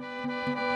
La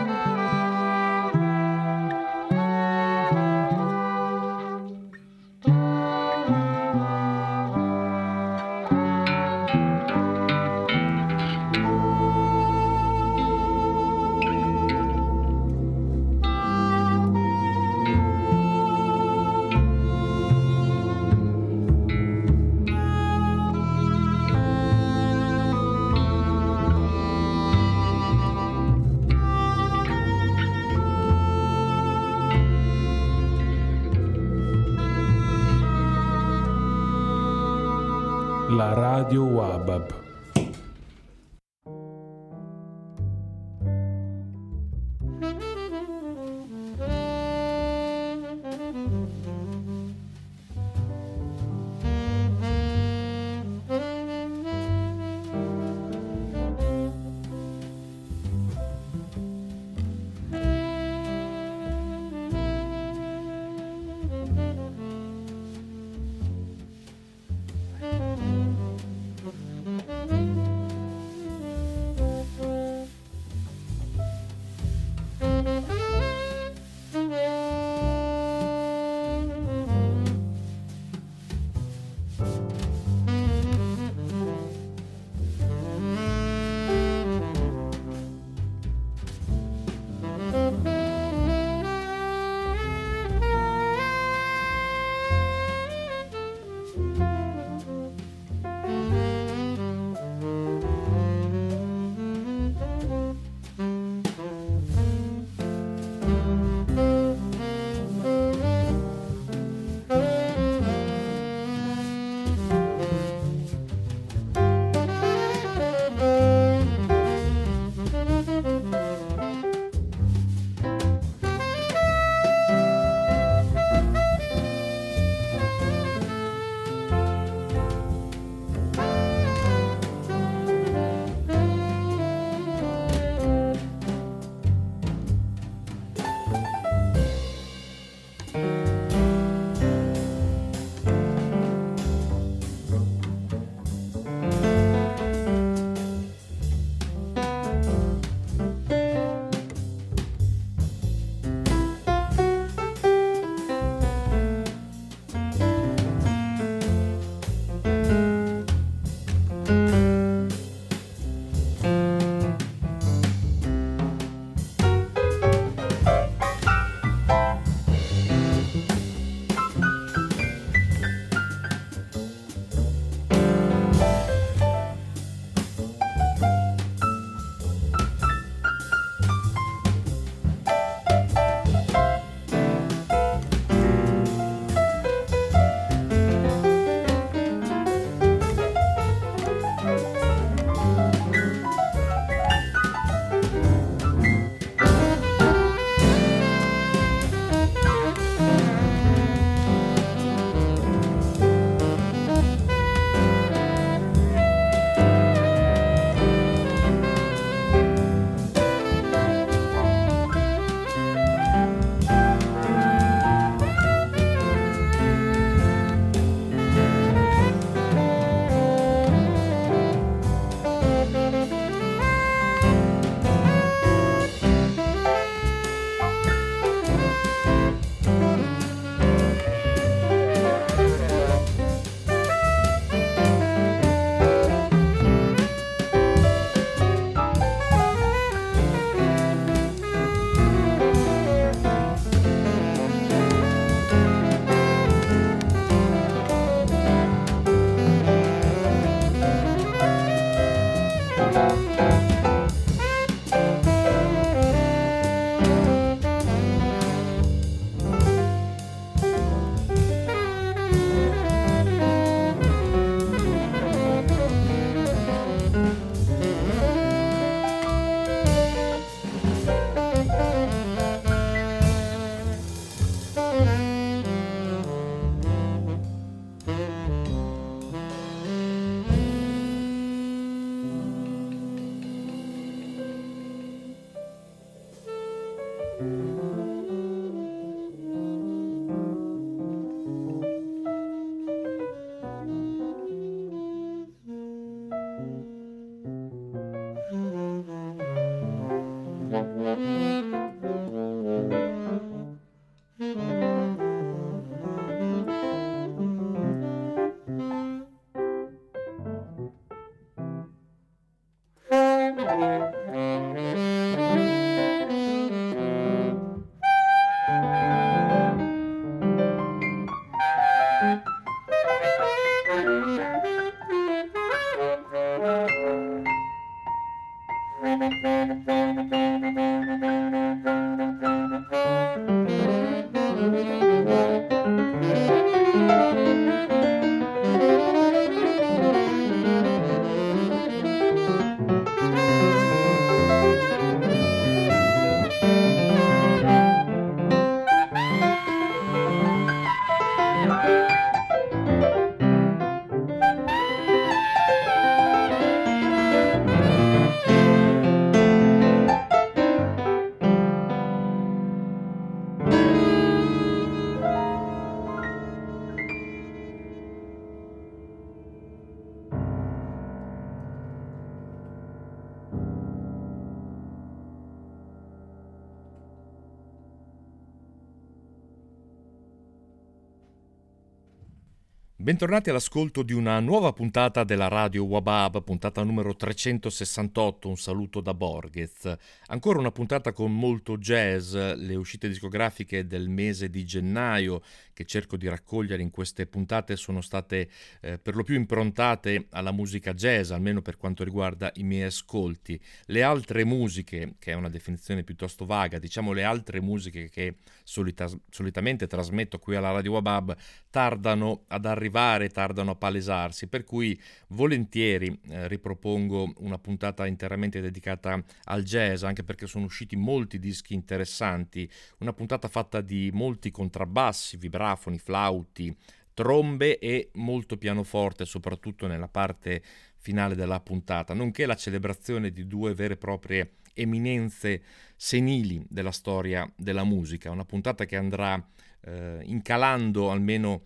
Bentornati all'ascolto di una nuova puntata della Radio Wabab, puntata numero 368, un saluto da Borghez. Ancora una puntata con molto jazz, le uscite discografiche del mese di gennaio che cerco di raccogliere in queste puntate sono state eh, per lo più improntate alla musica jazz, almeno per quanto riguarda i miei ascolti. Le altre musiche, che è una definizione piuttosto vaga, diciamo le altre musiche che solita- solitamente trasmetto qui alla Radio Wabab, tardano ad arrivare, tardano a palesarsi, per cui volentieri eh, ripropongo una puntata interamente dedicata al jazz, anche perché sono usciti molti dischi interessanti, una puntata fatta di molti contrabbassi, vibrafoni, flauti, trombe e molto pianoforte, soprattutto nella parte finale della puntata, nonché la celebrazione di due vere e proprie eminenze senili della storia della musica, una puntata che andrà eh, incalando almeno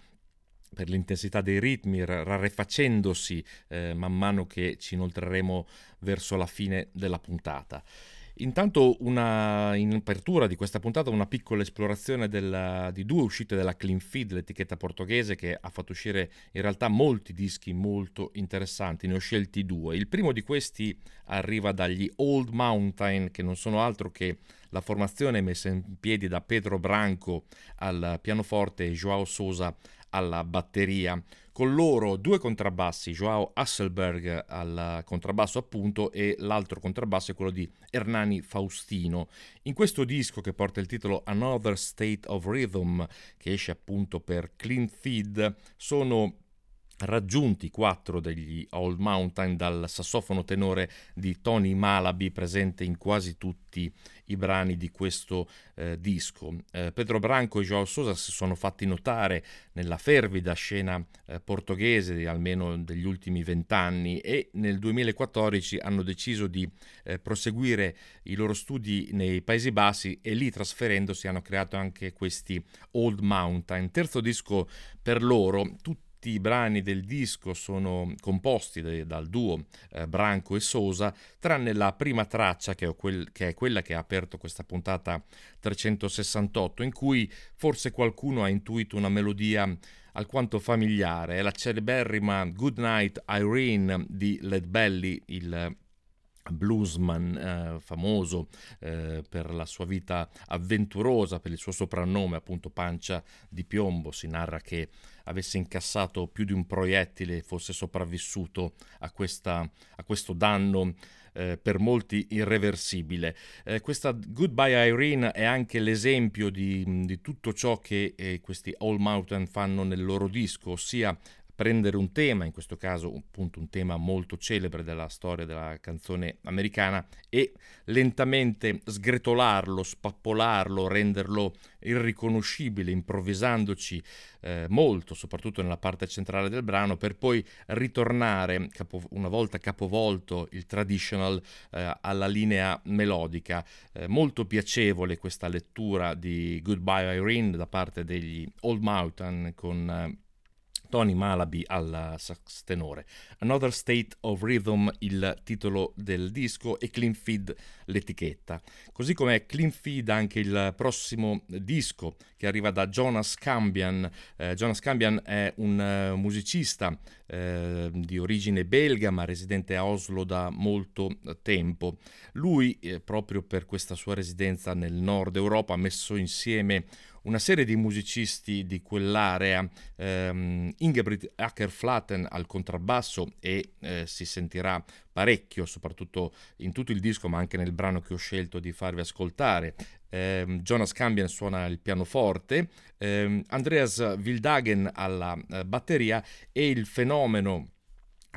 per l'intensità dei ritmi, rarefacendosi eh, man mano che ci inoltreremo verso la fine della puntata. Intanto una, in apertura di questa puntata una piccola esplorazione della, di due uscite della Clean Feed, l'etichetta portoghese che ha fatto uscire in realtà molti dischi molto interessanti, ne ho scelti due. Il primo di questi arriva dagli Old Mountain che non sono altro che la formazione messa in piedi da Pedro Branco al pianoforte e Joao Sosa alla batteria. Con loro due contrabbassi, Joao Hasselberg al contrabbasso appunto e l'altro contrabbasso è quello di Hernani Faustino. In questo disco che porta il titolo Another State of Rhythm, che esce appunto per Clean Feed, sono raggiunti quattro degli Old Mountain dal sassofono tenore di Tony Malaby presente in quasi tutti i brani di questo eh, disco. Eh, Pedro Branco e Joao Sosa si sono fatti notare nella fervida scena eh, portoghese almeno degli ultimi vent'anni e nel 2014 hanno deciso di eh, proseguire i loro studi nei Paesi Bassi e lì trasferendosi hanno creato anche questi Old Mountain. Terzo disco per loro, tutti tutti i brani del disco sono composti de, dal duo eh, Branco e Sosa, tranne la prima traccia che, quel, che, è quella che ha aperto questa puntata 368, in cui forse qualcuno ha intuito una melodia alquanto familiare. È la celeberrima Good Night Irene di Led Belly, il bluesman eh, famoso eh, per la sua vita avventurosa, per il suo soprannome appunto Pancia di Piombo. Si narra che avesse incassato più di un proiettile fosse sopravvissuto a, questa, a questo danno eh, per molti irreversibile. Eh, questa Goodbye Irene è anche l'esempio di, di tutto ciò che eh, questi All Mountain fanno nel loro disco, ossia prendere un tema, in questo caso appunto un tema molto celebre della storia della canzone americana, e lentamente sgretolarlo, spappolarlo, renderlo irriconoscibile, improvvisandoci eh, molto, soprattutto nella parte centrale del brano, per poi ritornare capo, una volta capovolto il traditional eh, alla linea melodica. Eh, molto piacevole questa lettura di Goodbye Irene da parte degli Old Mountain con eh, Tony Malaby al sax tenore. Another State of Rhythm il titolo del disco e Clean Feed l'etichetta. Così come Clean Feed anche il prossimo disco che arriva da Jonas Cambian. Eh, Jonas Cambian è un uh, musicista eh, di origine belga ma residente a Oslo da molto tempo. Lui, eh, proprio per questa sua residenza nel nord Europa, ha messo insieme una serie di musicisti di quell'area, ehm, Ingebrigt Ackerflatten al contrabbasso e eh, si sentirà parecchio, soprattutto in tutto il disco, ma anche nel brano che ho scelto di farvi ascoltare. Eh, Jonas Cambian suona il pianoforte, eh, Andreas Wildhagen alla eh, batteria e il fenomeno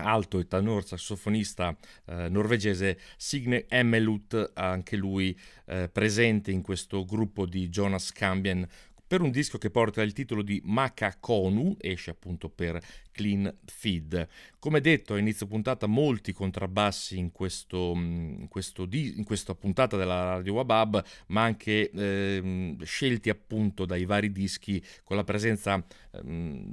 alto e tenor sassofonista eh, norvegese Signe Emmelut, anche lui eh, presente in questo gruppo di Jonas Cambian per un disco che porta il titolo di Maka Konu, esce appunto per Clean Feed. Come detto a inizio puntata, molti contrabbassi in, questo, mm, in, questo di, in questa puntata della Radio Wabab, ma anche eh, scelti appunto dai vari dischi con la presenza eh,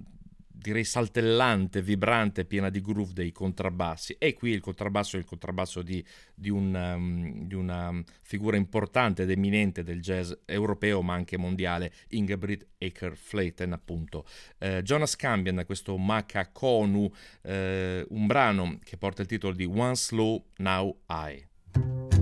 direi saltellante, vibrante, piena di groove dei contrabbassi. E qui il contrabbasso è il contrabbasso di, di, un, um, di una figura importante ed eminente del jazz europeo, ma anche mondiale, Ingebrigt Eker-Fleiten, appunto. Eh, Jonas Cambian, questo Maka Konu, eh, un brano che porta il titolo di One Slow, Now I.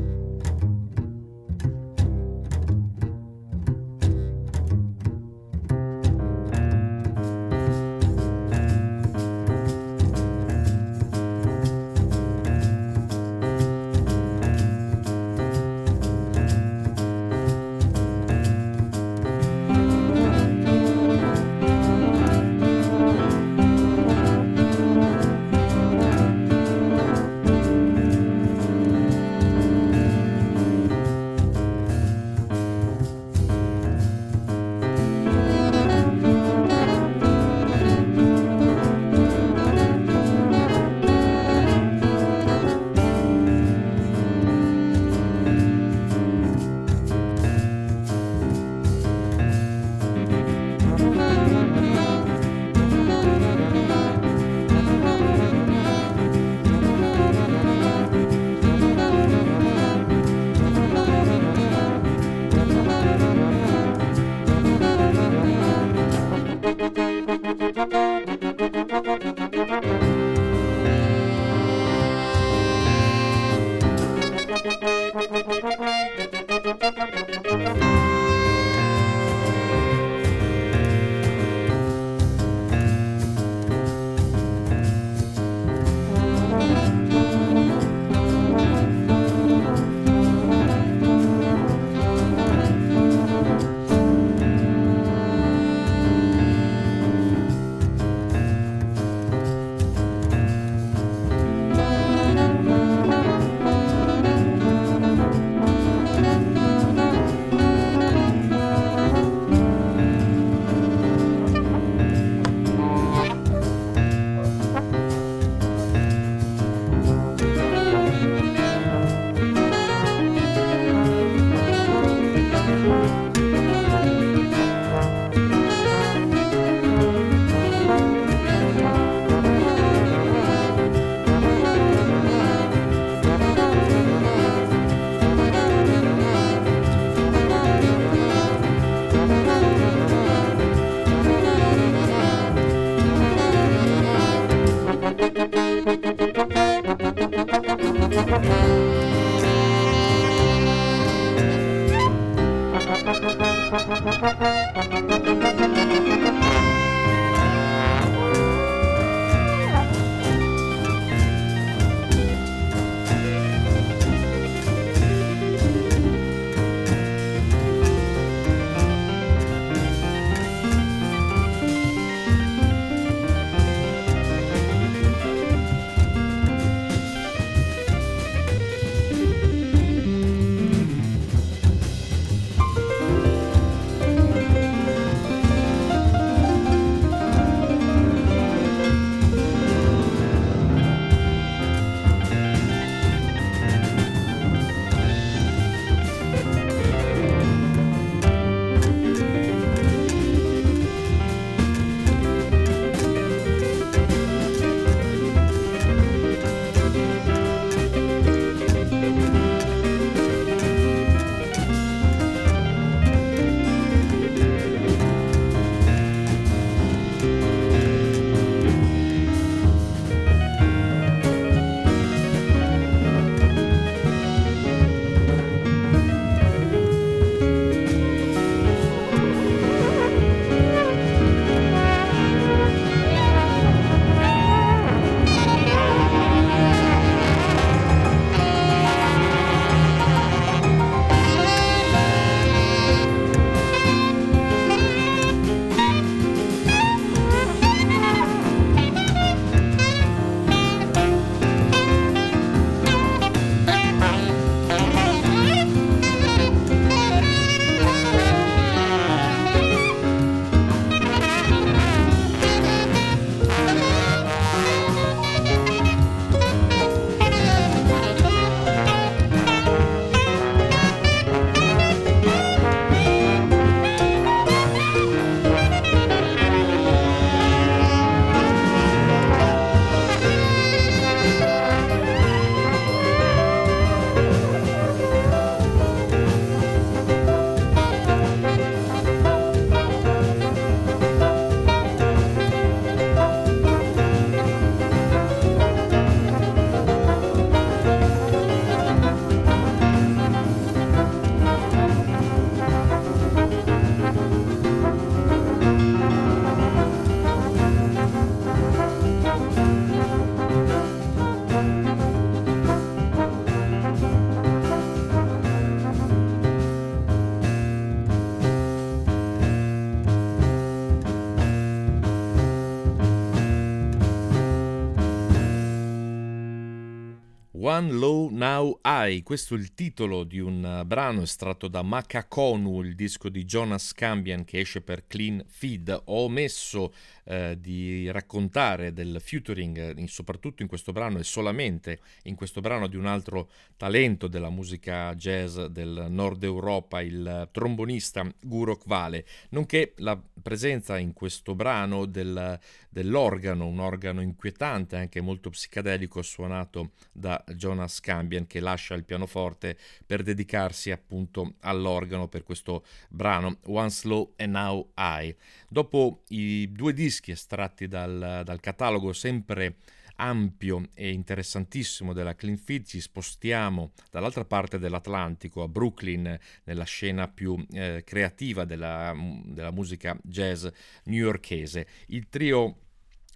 Now I, questo è il titolo di un uh, brano estratto da Makakonu, il disco di Jonas Cambian che esce per Clean Feed. Ho omesso eh, di raccontare del featuring, in, soprattutto in questo brano e solamente in questo brano di un altro talento della musica jazz del nord Europa, il trombonista Gurok Vale, nonché la presenza in questo brano del, dell'organo, un organo inquietante, anche molto psichedelico, suonato da Jonas Cambian che lascia il pianoforte per dedicarsi appunto all'organo per questo brano One Slow and Now I. Dopo i due dischi estratti dal, dal catalogo sempre ampio e interessantissimo della Clean Feed ci spostiamo dall'altra parte dell'Atlantico a Brooklyn nella scena più eh, creativa della, della musica jazz newyorkese. Il trio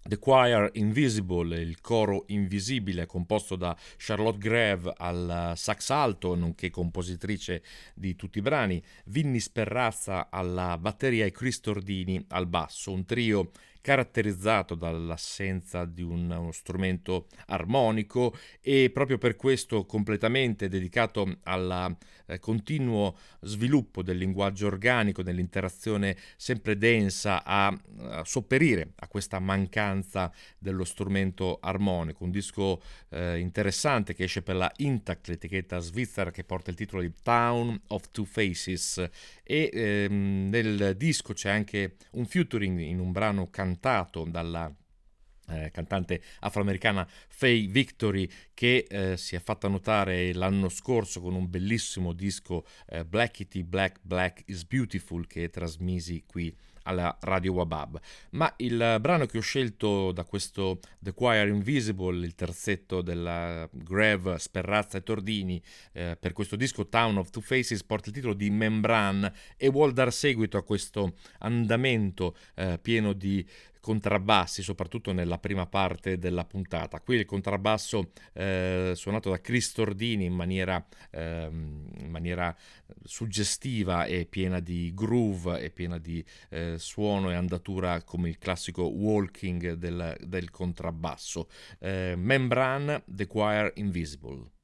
The Choir Invisible, il coro invisibile composto da Charlotte Greve al sax alto, nonché compositrice di tutti i brani, Vinny Sperrazza alla batteria e Chris Tordini al basso, un trio caratterizzato dall'assenza di un, uno strumento armonico e proprio per questo completamente dedicato al eh, continuo sviluppo del linguaggio organico, dell'interazione sempre densa a, a, sopperire a questa mancanza dello strumento armonico. Un disco eh, interessante che esce per la Intact, l'etichetta svizzera che porta il titolo di Town of Two Faces e ehm, nel disco c'è anche un featuring in un brano cantato cantato dalla eh, cantante afroamericana Faye Victory che eh, si è fatta notare l'anno scorso con un bellissimo disco eh, Blackity Black Black is Beautiful che trasmisi qui alla Radio Wabab. Ma il brano che ho scelto da questo The Choir Invisible, il terzetto della Greve, Sperrazza e Tordini, eh, per questo disco Town of Two Faces, porta il titolo di Membran e vuol dar seguito a questo andamento eh, pieno di contrabbassi, soprattutto nella prima parte della puntata. Qui il contrabbasso eh, suonato da Chris Tordini in maniera, eh, in maniera, suggestiva e piena di groove e piena di eh, suono e andatura come il classico walking del, del contrabbasso. Eh, Membran, The Choir Invisible.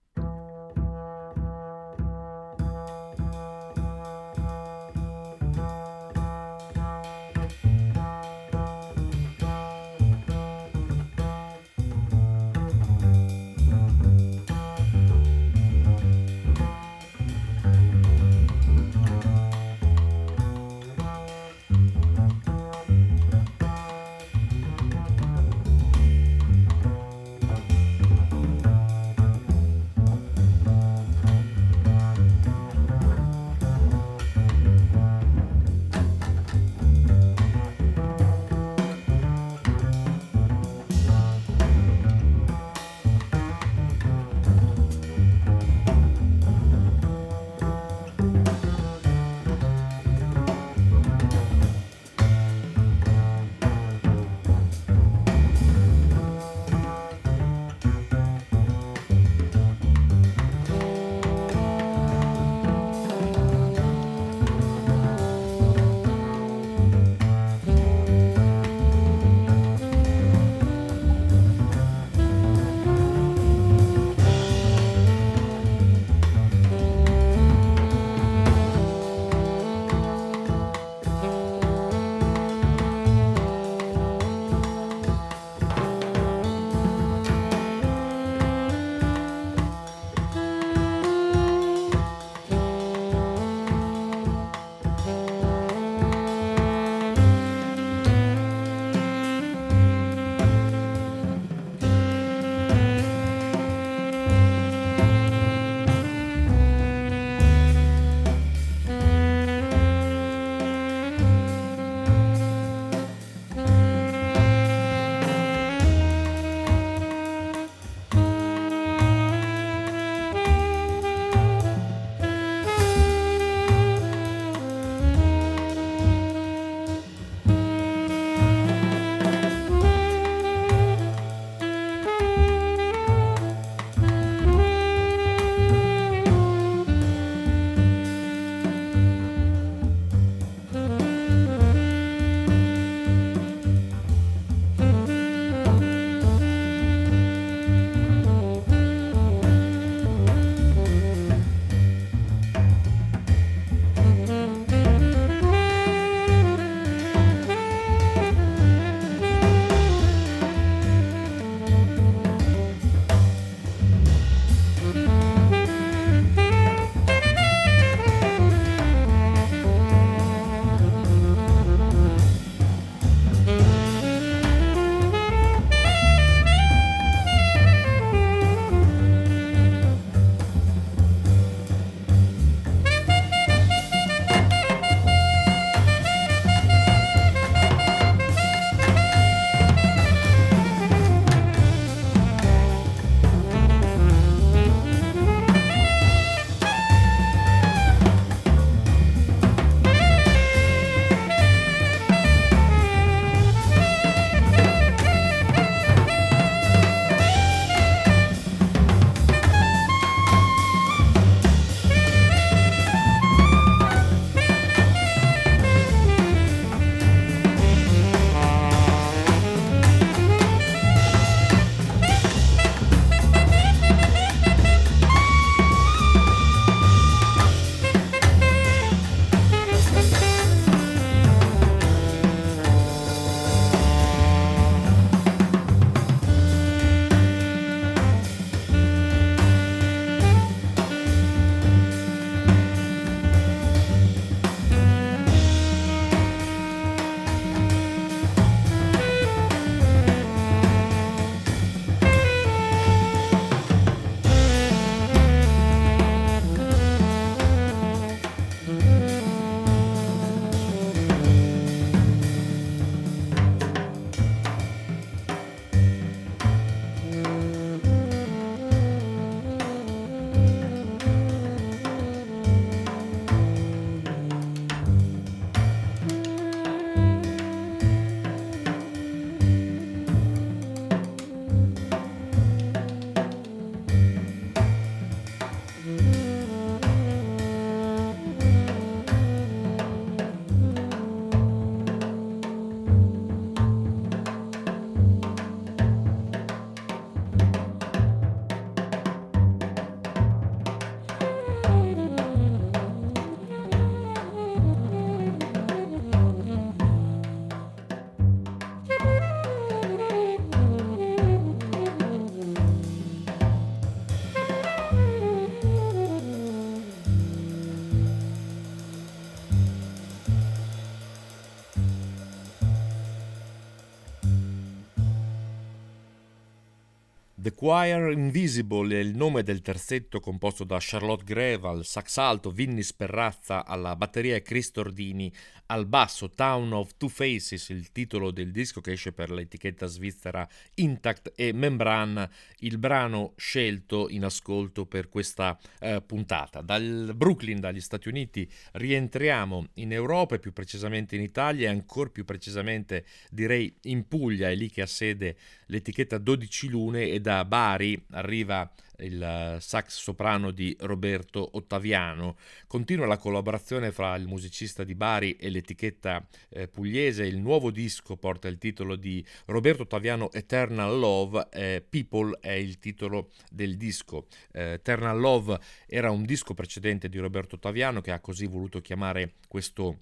Choir Invisible è il nome del terzetto composto da Charlotte Greve al sax alto, Vinny Sperrazza alla batteria e Cristo Ordini al basso. Town of Two Faces, il titolo del disco che esce per l'etichetta svizzera Intact e Membran, il brano scelto in ascolto per questa eh, puntata. Dal Brooklyn, dagli Stati Uniti, rientriamo in Europa e più precisamente in Italia e ancora più precisamente direi in Puglia, è lì che ha sede l'etichetta 12 Lune e da Bari arriva il eh, sax soprano di Roberto Ottaviano. Continua la collaborazione fra il musicista di Bari e l'etichetta eh, pugliese. Il nuovo disco porta il titolo di Roberto Ottaviano Eternal Love. Eh, People è il titolo del disco. Eh, Eternal Love era un disco precedente di Roberto Ottaviano che ha così voluto chiamare questo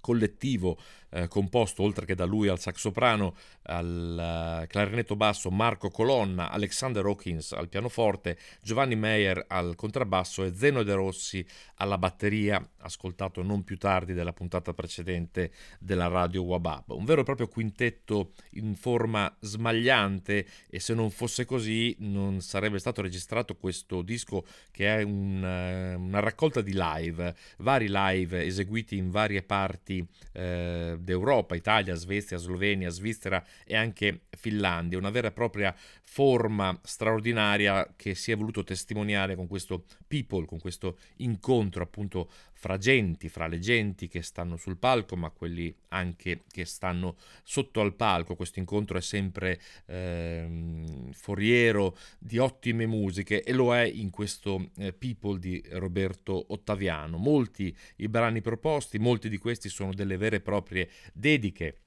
collettivo eh, composto oltre che da lui al sax soprano, al uh, clarinetto basso Marco Colonna, Alexander Hawkins al pianoforte, Giovanni Meyer al contrabbasso e Zeno De Rossi alla batteria, ascoltato non più tardi della puntata precedente della radio Wabab. Un vero e proprio quintetto in forma smagliante e se non fosse così non sarebbe stato registrato questo disco che è un, uh, una raccolta di live, vari live eseguiti in varie parti eh, d'Europa, Italia, Svezia, Slovenia, Svizzera e anche Finlandia, una vera e propria forma straordinaria che si è voluto testimoniare con questo people, con questo incontro appunto fra genti, fra le genti che stanno sul palco, ma quelli anche che stanno sotto al palco. Questo incontro è sempre eh, foriero di ottime musiche e lo è in questo eh, People di Roberto Ottaviano. Molti i brani proposti, molti di questi sono delle vere e proprie dediche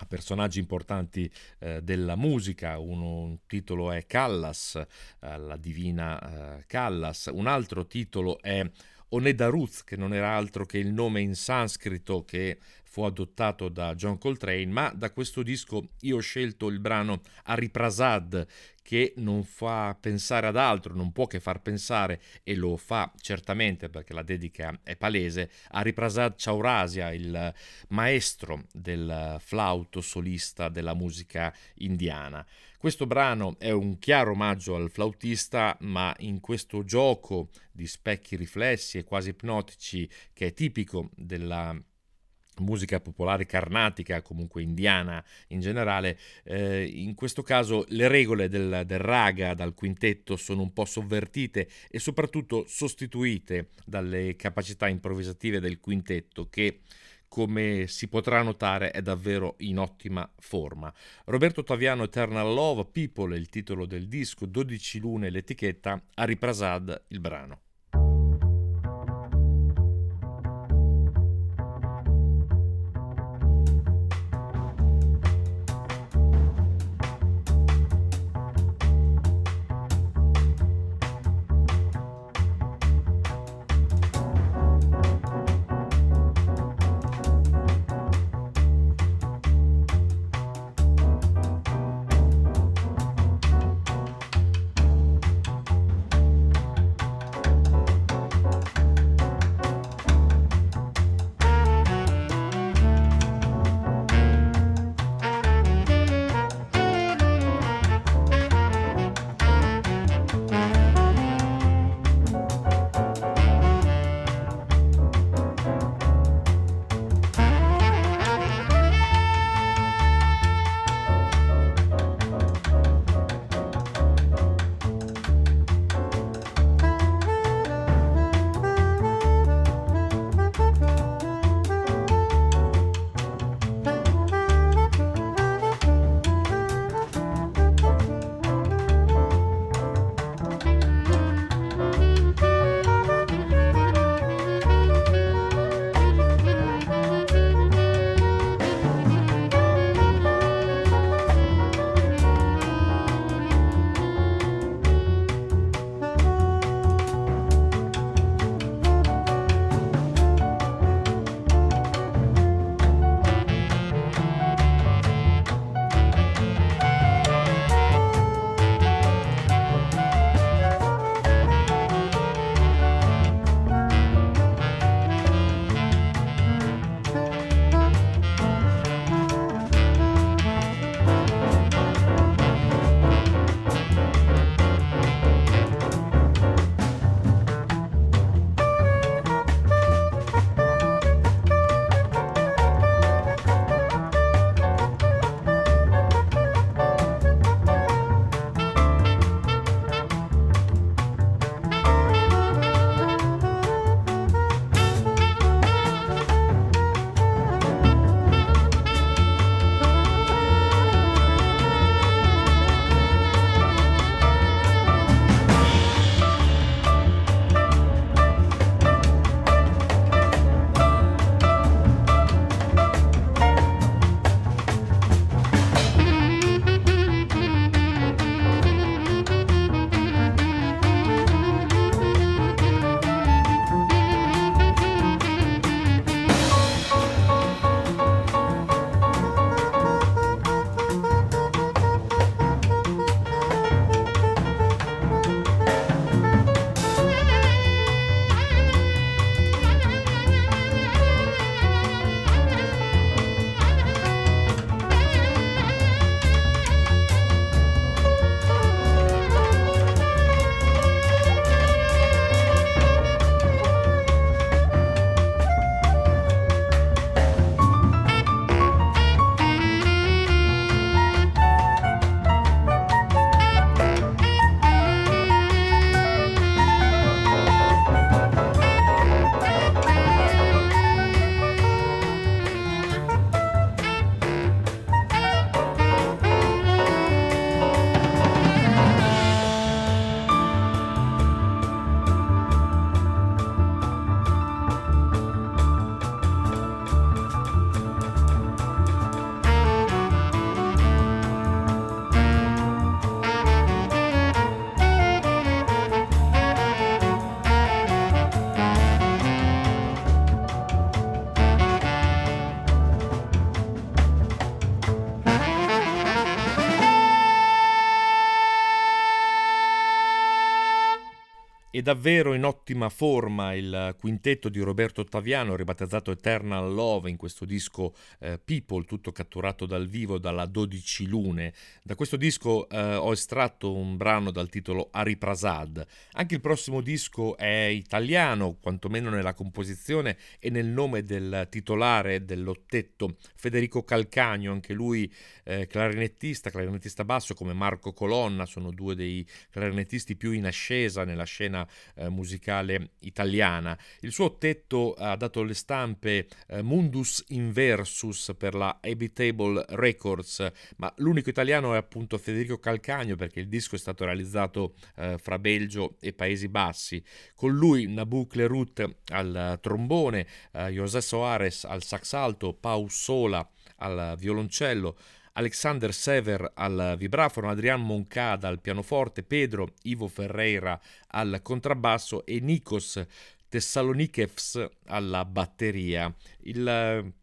a personaggi importanti eh, della musica, Uno, un titolo è Callas, eh, la divina eh, Callas, un altro titolo è Onedaruz, che non era altro che il nome in sanscrito che fu adottato da John Coltrane, ma da questo disco io ho scelto il brano Ariprasad, che non fa pensare ad altro, non può che far pensare, e lo fa certamente perché la dedica è palese, a Riprasad Chaurasia, il maestro del flauto solista della musica indiana. Questo brano è un chiaro omaggio al flautista, ma in questo gioco di specchi riflessi e quasi ipnotici che è tipico della musica popolare carnatica, comunque indiana in generale, eh, in questo caso le regole del, del, raga dal quintetto sono un po' sovvertite e soprattutto sostituite dalle capacità improvvisative del quintetto che come si potrà notare è davvero in ottima forma. Roberto Taviano Eternal Love, People è il titolo del disco, 12 lune l'etichetta, Ariprasad il brano. Davvero in ottima forma il quintetto di Roberto Ottaviano, ribattezzato Eternal Love in questo disco eh, People, tutto catturato dal vivo dalla 12 lune. Da questo disco eh, ho estratto un brano dal titolo Ariprasad. Anche il prossimo disco è italiano, quantomeno nella composizione e nel nome del titolare dell'ottetto, Federico Calcagno, anche lui eh, clarinettista, clarinettista basso come Marco Colonna, sono due dei clarinettisti più in ascesa nella scena eh, musicale italiana. Il suo tetto ha dato le stampe eh, Mundus Inversus per la Habitable Records, ma l'unico italiano è appunto Federico Calcagno perché il disco è stato realizzato eh, fra Belgio e Paesi Bassi. Con lui Nabu Clerut al trombone, eh, José Soares al sax alto, Pau Sola al violoncello, Alexander Sever al vibrafono, Adrian Moncada al pianoforte, Pedro Ivo Ferreira al contrabbasso e Nikos Thessalonichevs alla batteria. Il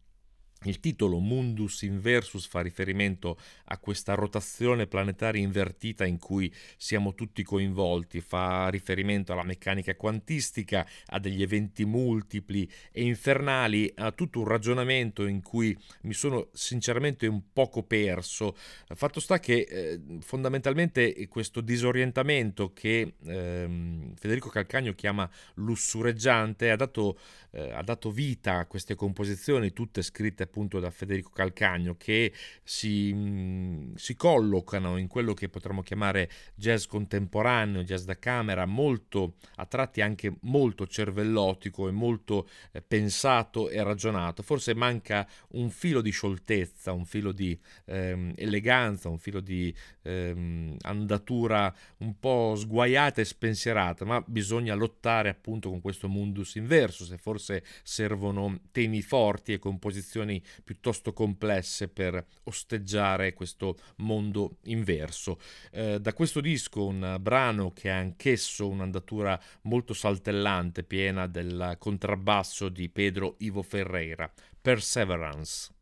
il titolo Mundus Inversus fa riferimento a questa rotazione planetaria invertita in cui siamo tutti coinvolti, fa riferimento alla meccanica quantistica, a degli eventi multipli e infernali, a tutto un ragionamento in cui mi sono sinceramente un poco perso. Fatto sta che eh, fondamentalmente questo disorientamento che eh, Federico Calcagno chiama lussureggiante ha dato, eh, ha dato vita a queste composizioni, tutte scritte appunto da Federico Calcagno che si, si collocano in quello che potremmo chiamare jazz contemporaneo, jazz da camera, molto a tratti anche molto cervellotico e molto eh, pensato e ragionato. Forse manca un filo di scioltezza, un filo di ehm, eleganza, un filo di ehm, andatura un po' sguaiata e spensierata, ma bisogna lottare appunto con questo mundus inversus e forse servono temi forti e composizioni piuttosto complesse per osteggiare questo mondo inverso. Eh, da questo disco un brano che ha anch'esso un'andatura molto saltellante, piena del contrabbasso di Pedro Ivo Ferreira, Perseverance.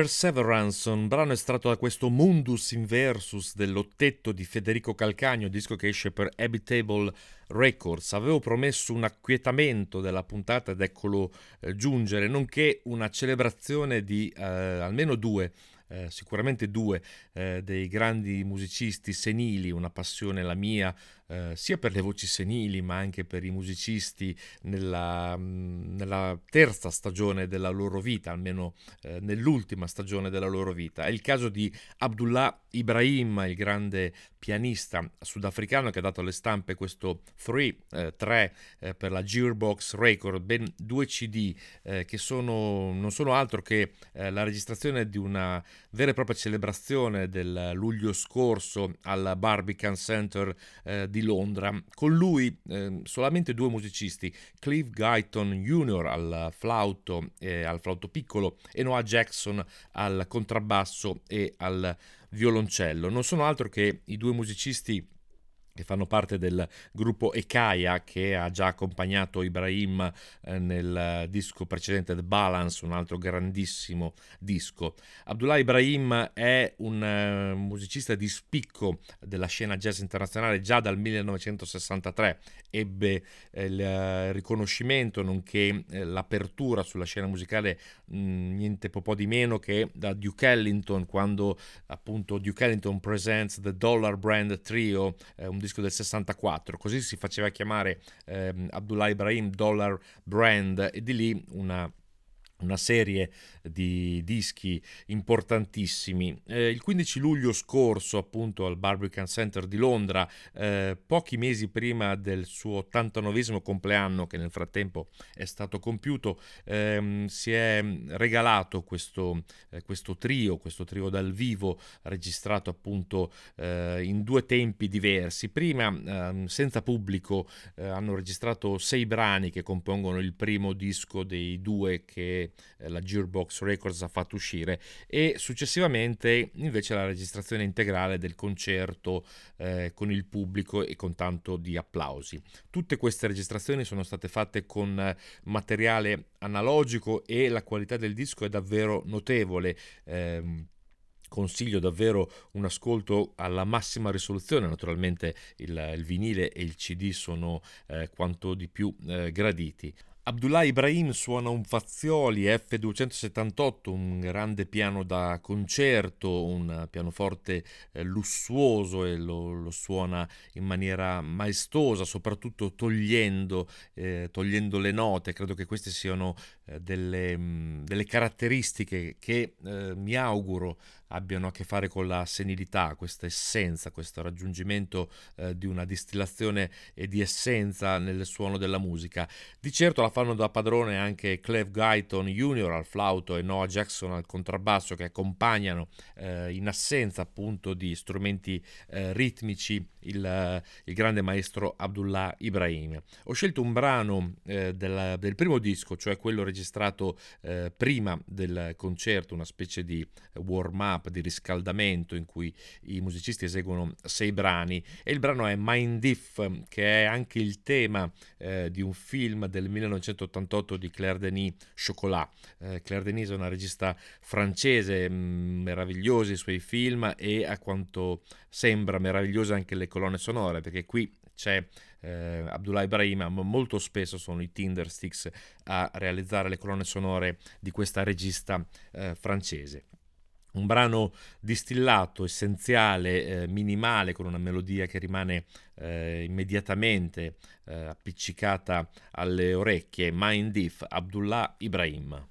Perseverance, un brano estratto da questo Mundus Inversus dell'ottetto di Federico Calcagno, disco che esce per Habitable Records. Avevo promesso un acquietamento della puntata ed eccolo eh, giungere, nonché una celebrazione di eh, almeno due eh, sicuramente due eh, dei grandi musicisti senili, una passione la mia, eh, sia per le voci senili ma anche per i musicisti nella, nella terza stagione della loro vita, almeno eh, nell'ultima stagione della loro vita. È il caso di Abdullah Ibrahim, il grande pianista sudafricano che ha dato alle stampe questo 3, 3 eh, eh, per la Gearbox Record, ben due CD che sono, non sono altro che la registrazione di una vera e propria celebrazione del luglio scorso al Barbican Center di di Londra. Con lui eh, solamente due musicisti, Clive Guyton Jr. al flauto, eh, al flauto piccolo e Noah Jackson al contrabbasso e al violoncello. Non sono altro che i due musicisti che fanno parte del gruppo Ekaya che ha già accompagnato Ibrahim eh, nel disco precedente The Balance, un altro grandissimo disco. Abdullah Ibrahim è un uh, musicista di spicco della scena jazz internazionale già dal 1963, ebbe eh, il uh, riconoscimento nonché eh, l'apertura sulla scena musicale niente po' di meno che da Duke Ellington quando appunto Duke Ellington presents The Dollar Brand Trio, un disco del 64, così si faceva chiamare eh, Abdullah Ibrahim Dollar Brand e di lì una una serie di dischi importantissimi. Eh, il 15 luglio scorso, appunto al Barbican Center di Londra, eh, pochi mesi prima del suo 89 compleanno, che nel frattempo è stato compiuto, ehm, si è regalato questo, eh, questo, trio, questo trio dal vivo, registrato appunto eh, in due tempi diversi. Prima, ehm, senza pubblico, eh, hanno registrato sei brani che compongono il primo disco dei due che la Gearbox Records ha fatto uscire e successivamente invece la registrazione integrale del concerto eh, con il pubblico e con tanto di applausi. Tutte queste registrazioni sono state fatte con eh, materiale analogico e la qualità del disco è davvero notevole. Eh, consiglio davvero un ascolto alla massima risoluzione, naturalmente il, il vinile e il CD sono eh, quanto di più eh, graditi. Abdullah Ibrahim suona un Fazzioli F278, un grande piano da concerto, un pianoforte eh, lussuoso e lo, lo, suona in maniera maestosa, soprattutto togliendo, eh, togliendo le note. Credo che queste siano delle, mh, mm, delle, caratteristiche che eh, mi auguro abbiano a che fare con la senilità, questa essenza, questo raggiungimento eh, di una distillazione e di essenza nel suono della musica. Di certo la fanno da padrone anche Cleve Guyton Jr. al flauto e Noah Jackson al contrabbasso che accompagnano eh, in assenza appunto di strumenti eh, ritmici il, il, grande maestro Abdullah Ibrahim. Ho scelto un brano eh, del, del, primo disco, cioè quello registrato eh, prima del concerto, una specie di warm-up up, di riscaldamento in cui i musicisti eseguono sei brani e il brano è Mind If che è anche il tema eh, di un film del 1988 di Claire Denis Chocolat. Eh, Claire Denis è una regista francese, mh, mm, meravigliosi i suoi film e a quanto sembra meravigliose anche le colonne sonore perché qui c'è eh, Abdullah Ibrahim, ma molto spesso sono i Tinder Sticks a realizzare le colonne sonore di questa regista eh, francese un brano distillato, essenziale, eh, minimale, con una melodia che rimane eh, immediatamente eh, appiccicata alle orecchie, Mind If, Abdullah Ibrahim.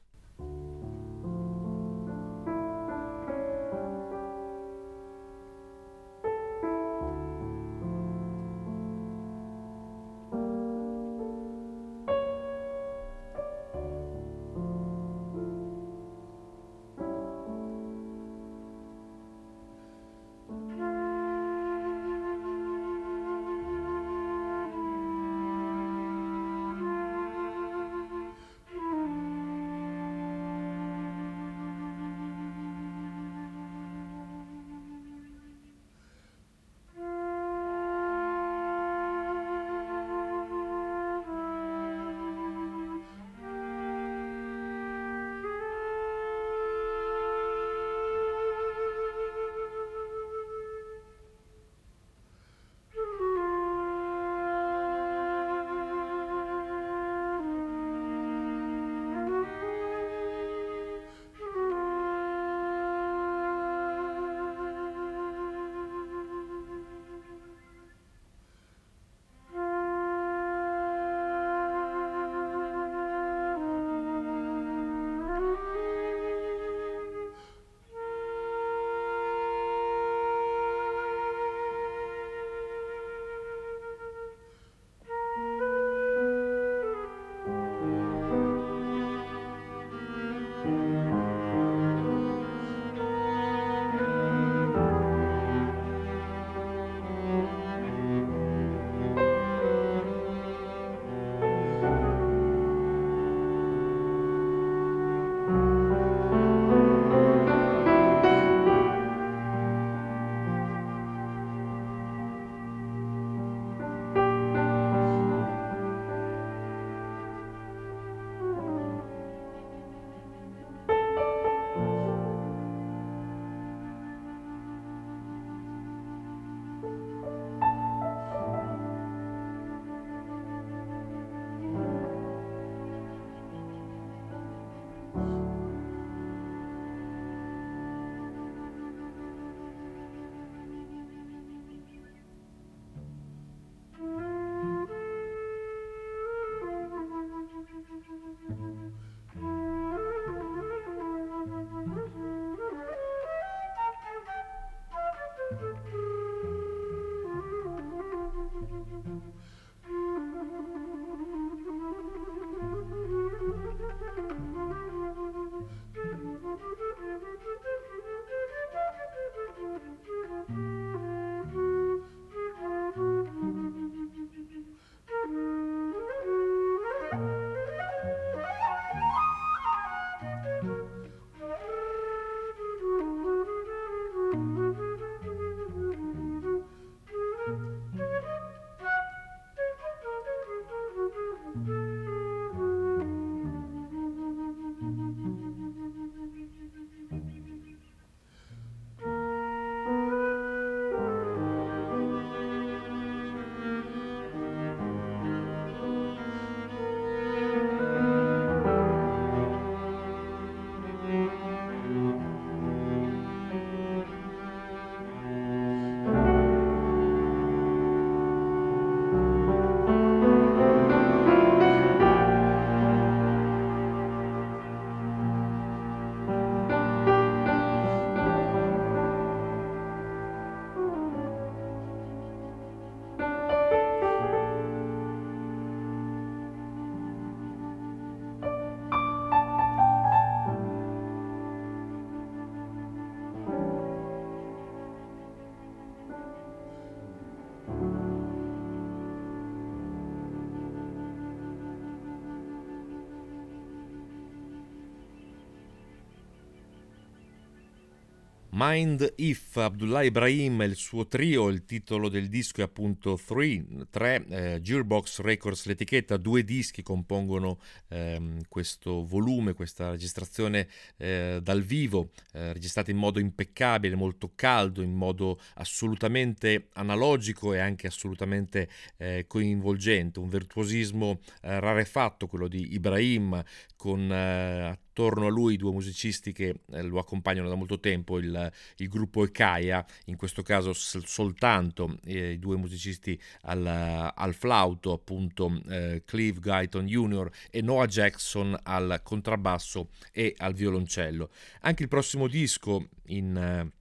Mind If, Abdullah Ibrahim e il suo trio, il titolo del disco è appunto 3, 3 eh, Gearbox Records l'etichetta, due dischi compongono ehm, questo volume, questa registrazione eh, dal vivo, eh, registrata in modo impeccabile, molto caldo, in modo assolutamente analogico e anche assolutamente eh, coinvolgente, un virtuosismo eh, rarefatto quello di Ibrahim con eh, attorno a lui due musicisti che eh, lo accompagnano da molto tempo, il, il gruppo Ekaia, in questo caso s- soltanto eh, i due musicisti al, al flauto, appunto eh, Clive Guyton Jr. e Noah Jackson al contrabbasso e al violoncello. Anche il prossimo disco in eh,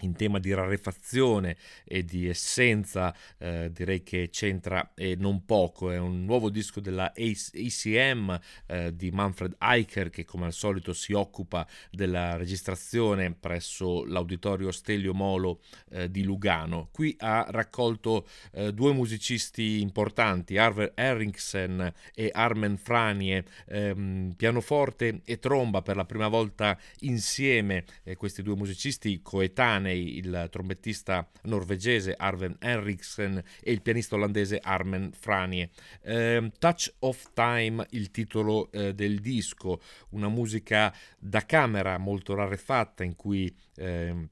in tema di rarefazione e di essenza eh, direi che c'entra e non poco è un nuovo disco della ACM eh, di Manfred Eicher che come al solito si occupa della registrazione presso l'auditorio Stelio Molo eh, di Lugano. Qui ha raccolto eh, due musicisti importanti Arver Erringsen e Armen Franie ehm, pianoforte e tromba per la prima volta insieme questi due musicisti coetanei coetanei il trombettista norvegese Arven Henriksen e il pianista olandese Armen Franie. Eh, Touch of Time, il titolo eh, del disco, una musica da camera molto rarefatta in cui eh,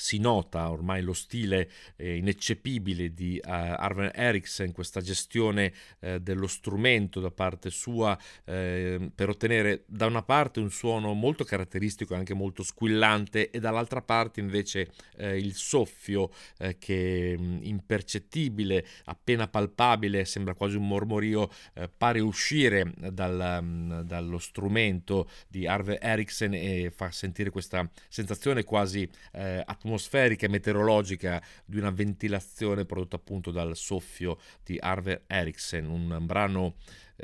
si nota ormai lo stile eh, ineccepibile di uh, Arven Eriksen, questa gestione eh, dello strumento da parte sua eh, per ottenere da una parte un suono molto caratteristico e anche molto squillante e dall'altra parte invece eh, il soffio eh, che mh, impercettibile, appena palpabile, sembra quasi un mormorio, pare uscire dal, mh, dallo strumento di Arven Eriksen e fa sentire questa sensazione quasi atmosferica atmosferica e meteorologica di una ventilazione prodotta appunto dal soffio di Harvey Erickson, un brano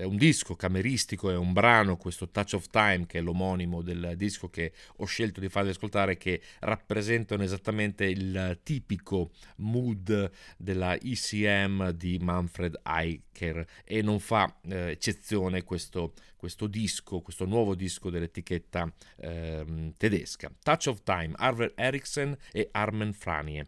un disco cameristico, è un brano, questo Touch of Time, che è l'omonimo del disco che ho scelto di farvi ascoltare, che rappresentano esattamente il tipico mood della ECM di Manfred Eicher e non fa eh, eccezione questo, questo, disco, questo nuovo disco dell'etichetta eh, tedesca. Touch of Time, Arver Eriksen e Armen Franie.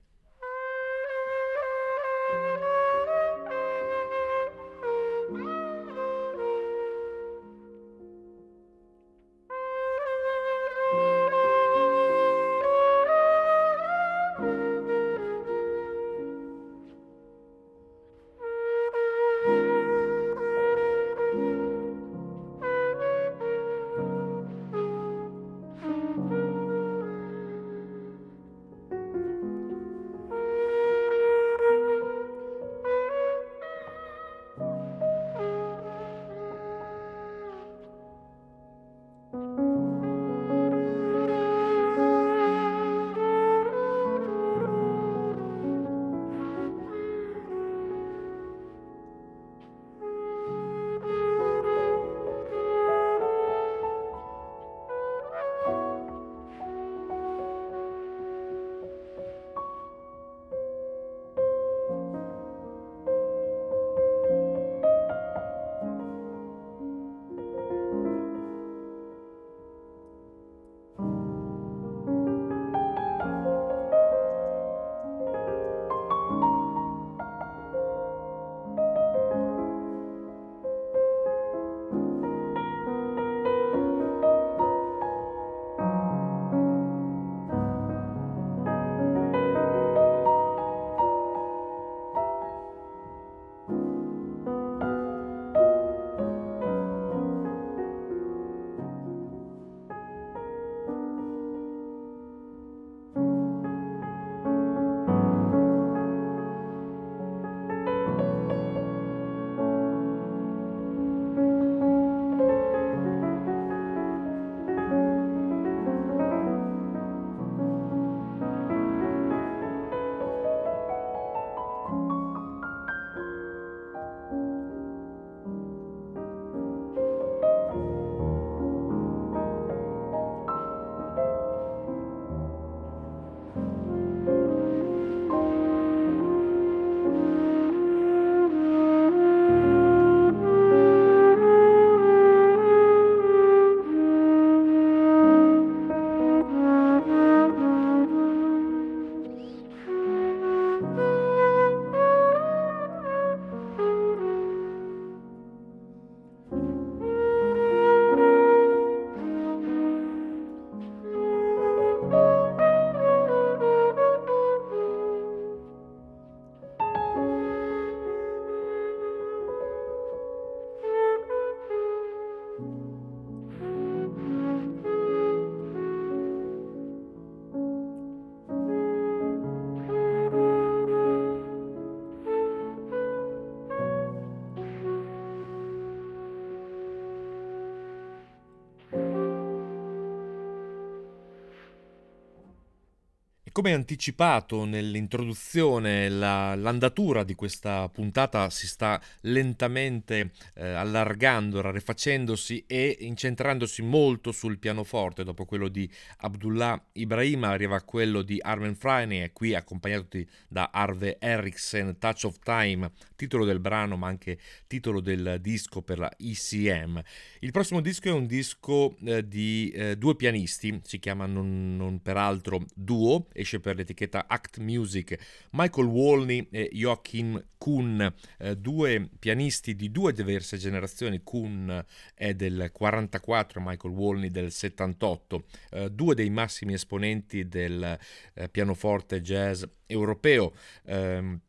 Come anticipato nell'introduzione, la, l'andatura di questa puntata si sta lentamente eh, allargando, rarefacendosi e incentrandosi molto sul pianoforte. Dopo quello di Abdullah Ibrahim arriva quello di Armen Freine e qui accompagnati da Arve Eriksen, Touch of Time, titolo del brano ma anche titolo del disco per la ECM. Il prossimo disco è un disco eh, di eh, due pianisti, si chiama non, non peraltro Duo, esce per l'etichetta Act Music, Michael Walney e Joachim Kuhn, eh, due pianisti di due diverse generazioni, Kuhn è del 44, Michael Walney del 78, eh, due dei massimi esponenti del eh, pianoforte jazz europeo. Ehm,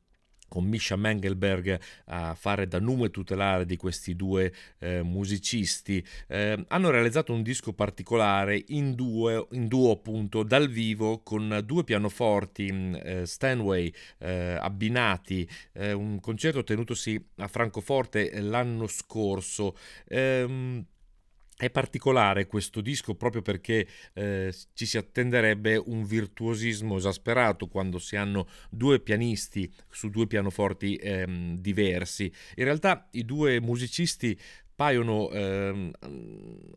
con Misha Mengelberg a fare da nume tutelare di questi due eh, musicisti, eh, hanno realizzato un disco particolare in, due, in duo appunto dal vivo con due pianoforti mm, eh, Stanway eh, abbinati, eh, un concerto tenutosi a Francoforte l'anno scorso. È particolare questo disco proprio perché eh, ci si attenderebbe un virtuosismo esasperato quando si hanno due pianisti su due pianoforti ehm, diversi. In realtà i due musicisti paiono eh,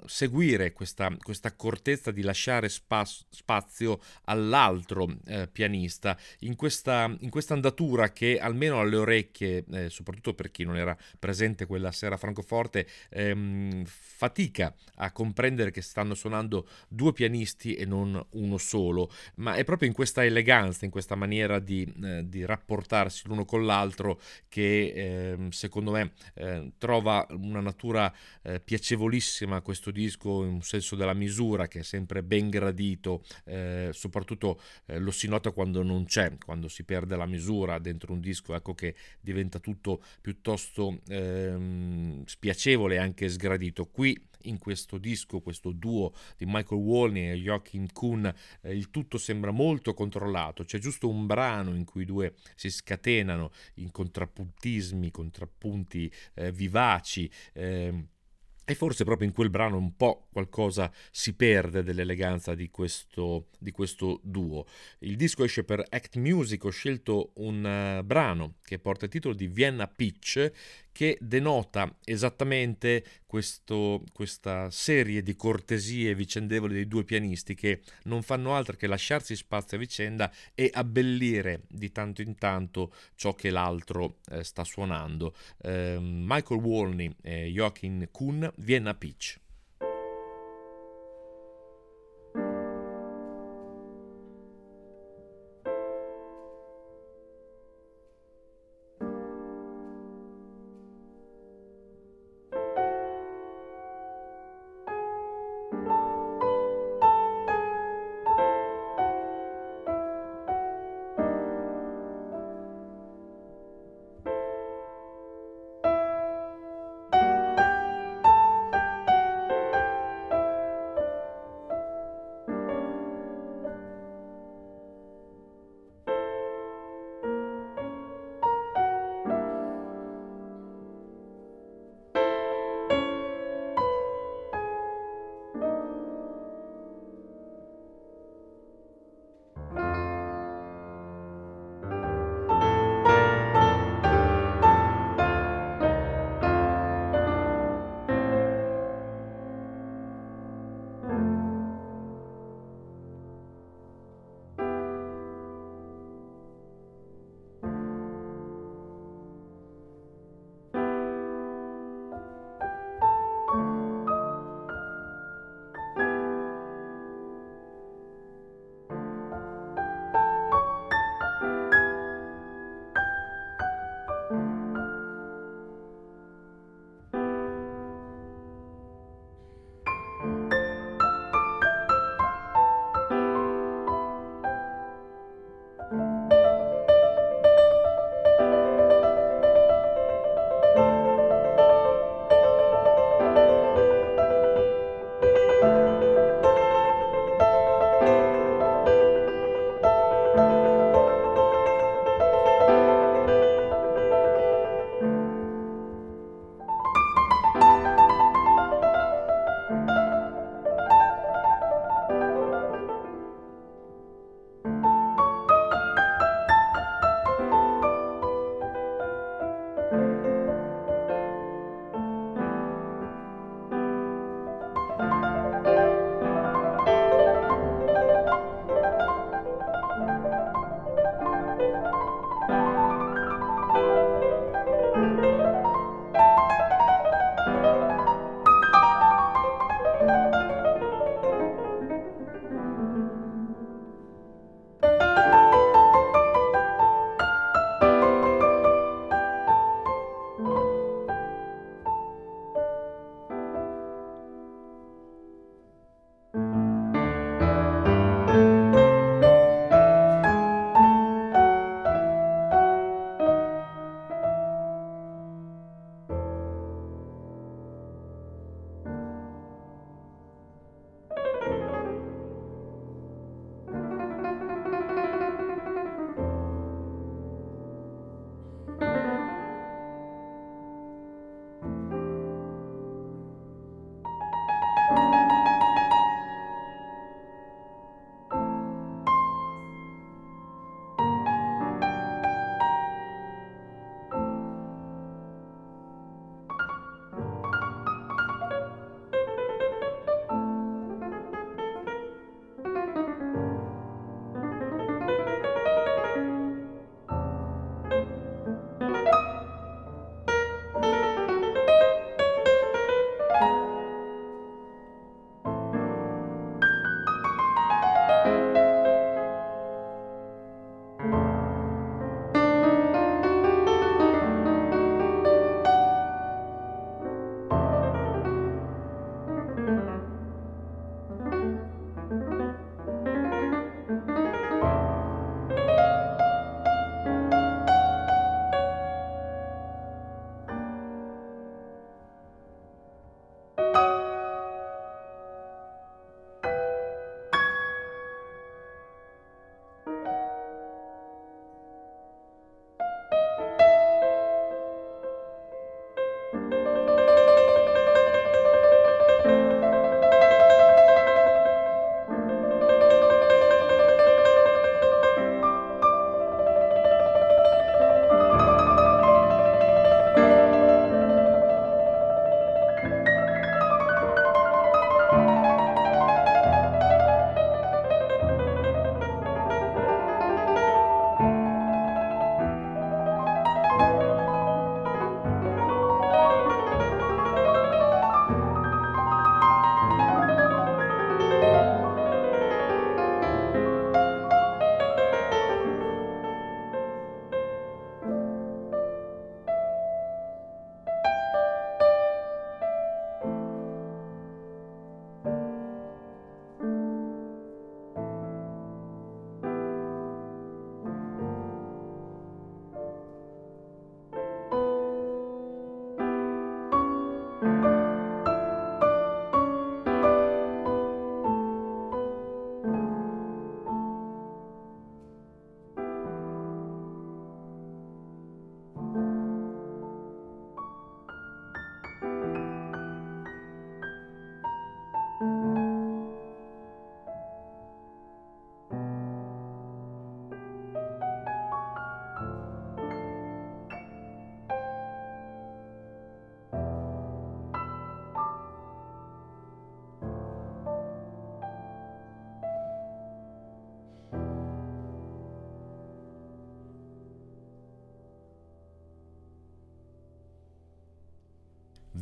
seguire questa, questa, accortezza di lasciare spas- spazio all'altro eh, pianista in questa, in questa, andatura che almeno alle orecchie, eh, soprattutto per chi non era presente quella sera a Francoforte, ehm, fatica a comprendere che stanno suonando due pianisti e non uno solo, ma è proprio in questa eleganza, in questa maniera di, eh, di rapportarsi l'uno con l'altro che ehm, secondo me eh, trova una natura lettura eh, piacevolissima questo disco in un senso della misura che è sempre ben gradito, eh, soprattutto eh, lo si nota quando non c'è, quando si perde la misura dentro un disco, ecco che diventa tutto piuttosto ehm, spiacevole e anche sgradito. Qui in questo disco, questo duo di Michael Walney e Joachim Kuhn, eh, il tutto sembra molto controllato, c'è giusto un brano in cui i due si scatenano in contrappuntismi, contrappunti eh, vivaci. Eh, e forse proprio in quel brano un po' qualcosa si perde dell'eleganza di questo, di questo duo. Il disco esce per Act Music, ho scelto un uh, brano che porta il titolo di Vienna Pitch, che denota esattamente questo, questa serie di cortesie vicendevoli dei due pianisti che non fanno altro che lasciarsi spazio a vicenda e abbellire di tanto in tanto ciò che l'altro eh, sta suonando. Eh, Michael Walney e Joachim Kuhn, Vienna Pitch.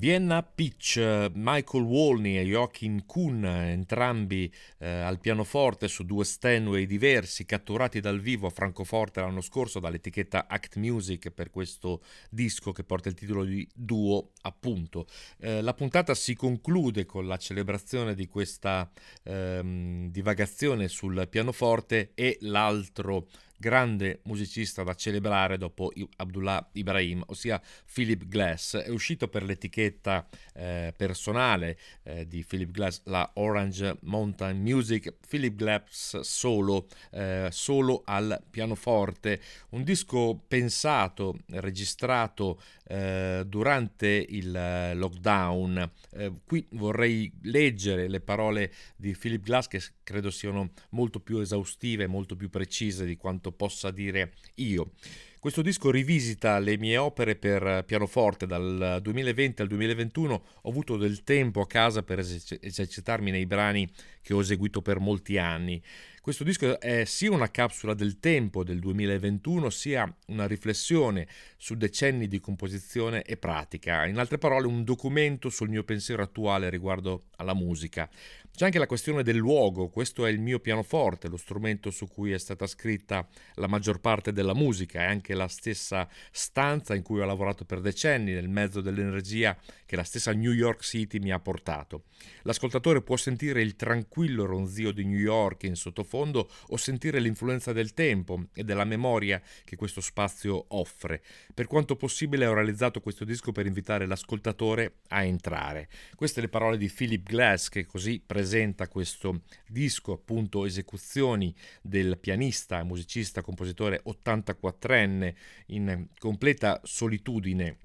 Vienna Pitch, Michael Walney e Joachim Kuhn, entrambi eh, al pianoforte su due Stanway diversi, catturati dal vivo a Francoforte l'anno scorso dall'etichetta Act Music per questo disco che porta il titolo di Duo, appunto. Eh, la puntata si conclude con la celebrazione di questa ehm, divagazione sul pianoforte e l'altro grande musicista da celebrare dopo Abdullah Ibrahim, ossia Philip Glass. È uscito per l'etichetta eh, personale eh, di Philip Glass, la Orange Mountain Music, Philip Glass solo, eh, solo al pianoforte, un disco pensato, registrato eh, durante il eh, lockdown. Eh, qui vorrei leggere le parole di Philip Glass che credo siano molto più esaustive, molto più precise di quanto possa dire io. Questo disco rivisita le mie opere per pianoforte dal 2020 al 2021. Ho avuto del tempo a casa per esercitarmi nei brani che ho eseguito per molti anni. Questo disco è sia una capsula del tempo del 2021, sia una riflessione su decenni di composizione e pratica. In altre parole, un documento sul mio pensiero attuale riguardo alla musica. C'è anche la questione del luogo, questo è il mio pianoforte, lo strumento su cui è stata scritta la maggior parte della musica, è anche la stessa stanza in cui ho lavorato per decenni, nel mezzo dell'energia che la stessa New York City mi ha portato. L'ascoltatore può sentire il tranquillo ronzio di New York in sottofondo o sentire l'influenza del tempo e della memoria che questo spazio offre. Per quanto possibile ho realizzato questo disco per invitare l'ascoltatore a entrare. Queste le parole di Philip Glass che così presenta presenta questo disco, appunto esecuzioni del pianista, musicista, compositore 84enne in completa solitudine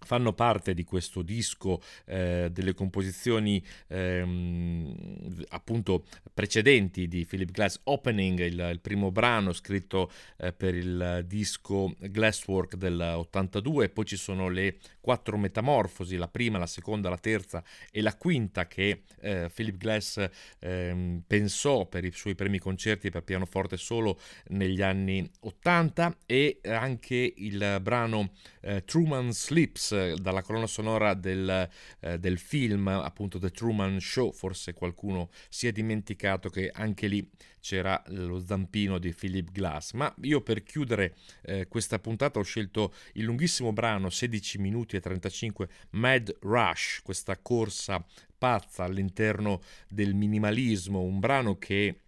fanno parte di questo disco eh, delle composizioni ehm, appunto precedenti di Philip Glass Opening, il, il primo brano scritto eh, per il disco Glasswork del 82, poi ci sono le quattro metamorfosi, la prima, la seconda, la terza e la quinta che eh, Philip Glass ehm, pensò per i suoi primi concerti per pianoforte solo negli anni 80 e anche il brano eh, Truman Sleeps dalla colonna sonora del, eh, del, film appunto The Truman Show, forse qualcuno si è dimenticato che anche lì c'era lo zampino di Philip Glass, ma io per chiudere eh, questa puntata ho scelto il lunghissimo brano 16 minuti e 35 Mad Rush, questa corsa pazza all'interno del minimalismo, un brano che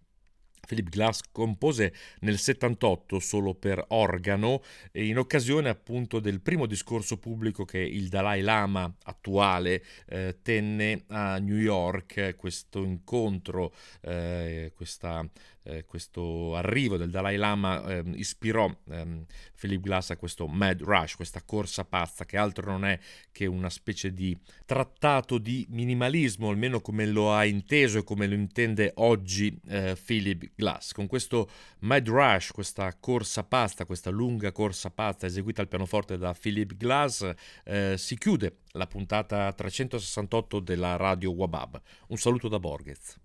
Philip Glass compose nel 78 solo per organo in occasione appunto del primo discorso pubblico che il Dalai Lama attuale eh, tenne a New York, questo incontro, eh, questa eh, questo arrivo del Dalai Lama eh, ispirò ehm, Philip Glass a questo Mad Rush, questa corsa pazza che altro non è che una specie di trattato di minimalismo, almeno come lo ha inteso e come lo intende oggi eh, Philip Glass. Con questo Mad Rush, questa corsa pazza, questa lunga corsa pazza eseguita al pianoforte da Philip Glass, eh, si chiude la puntata 368 della radio Wabab. Un saluto da Borghez.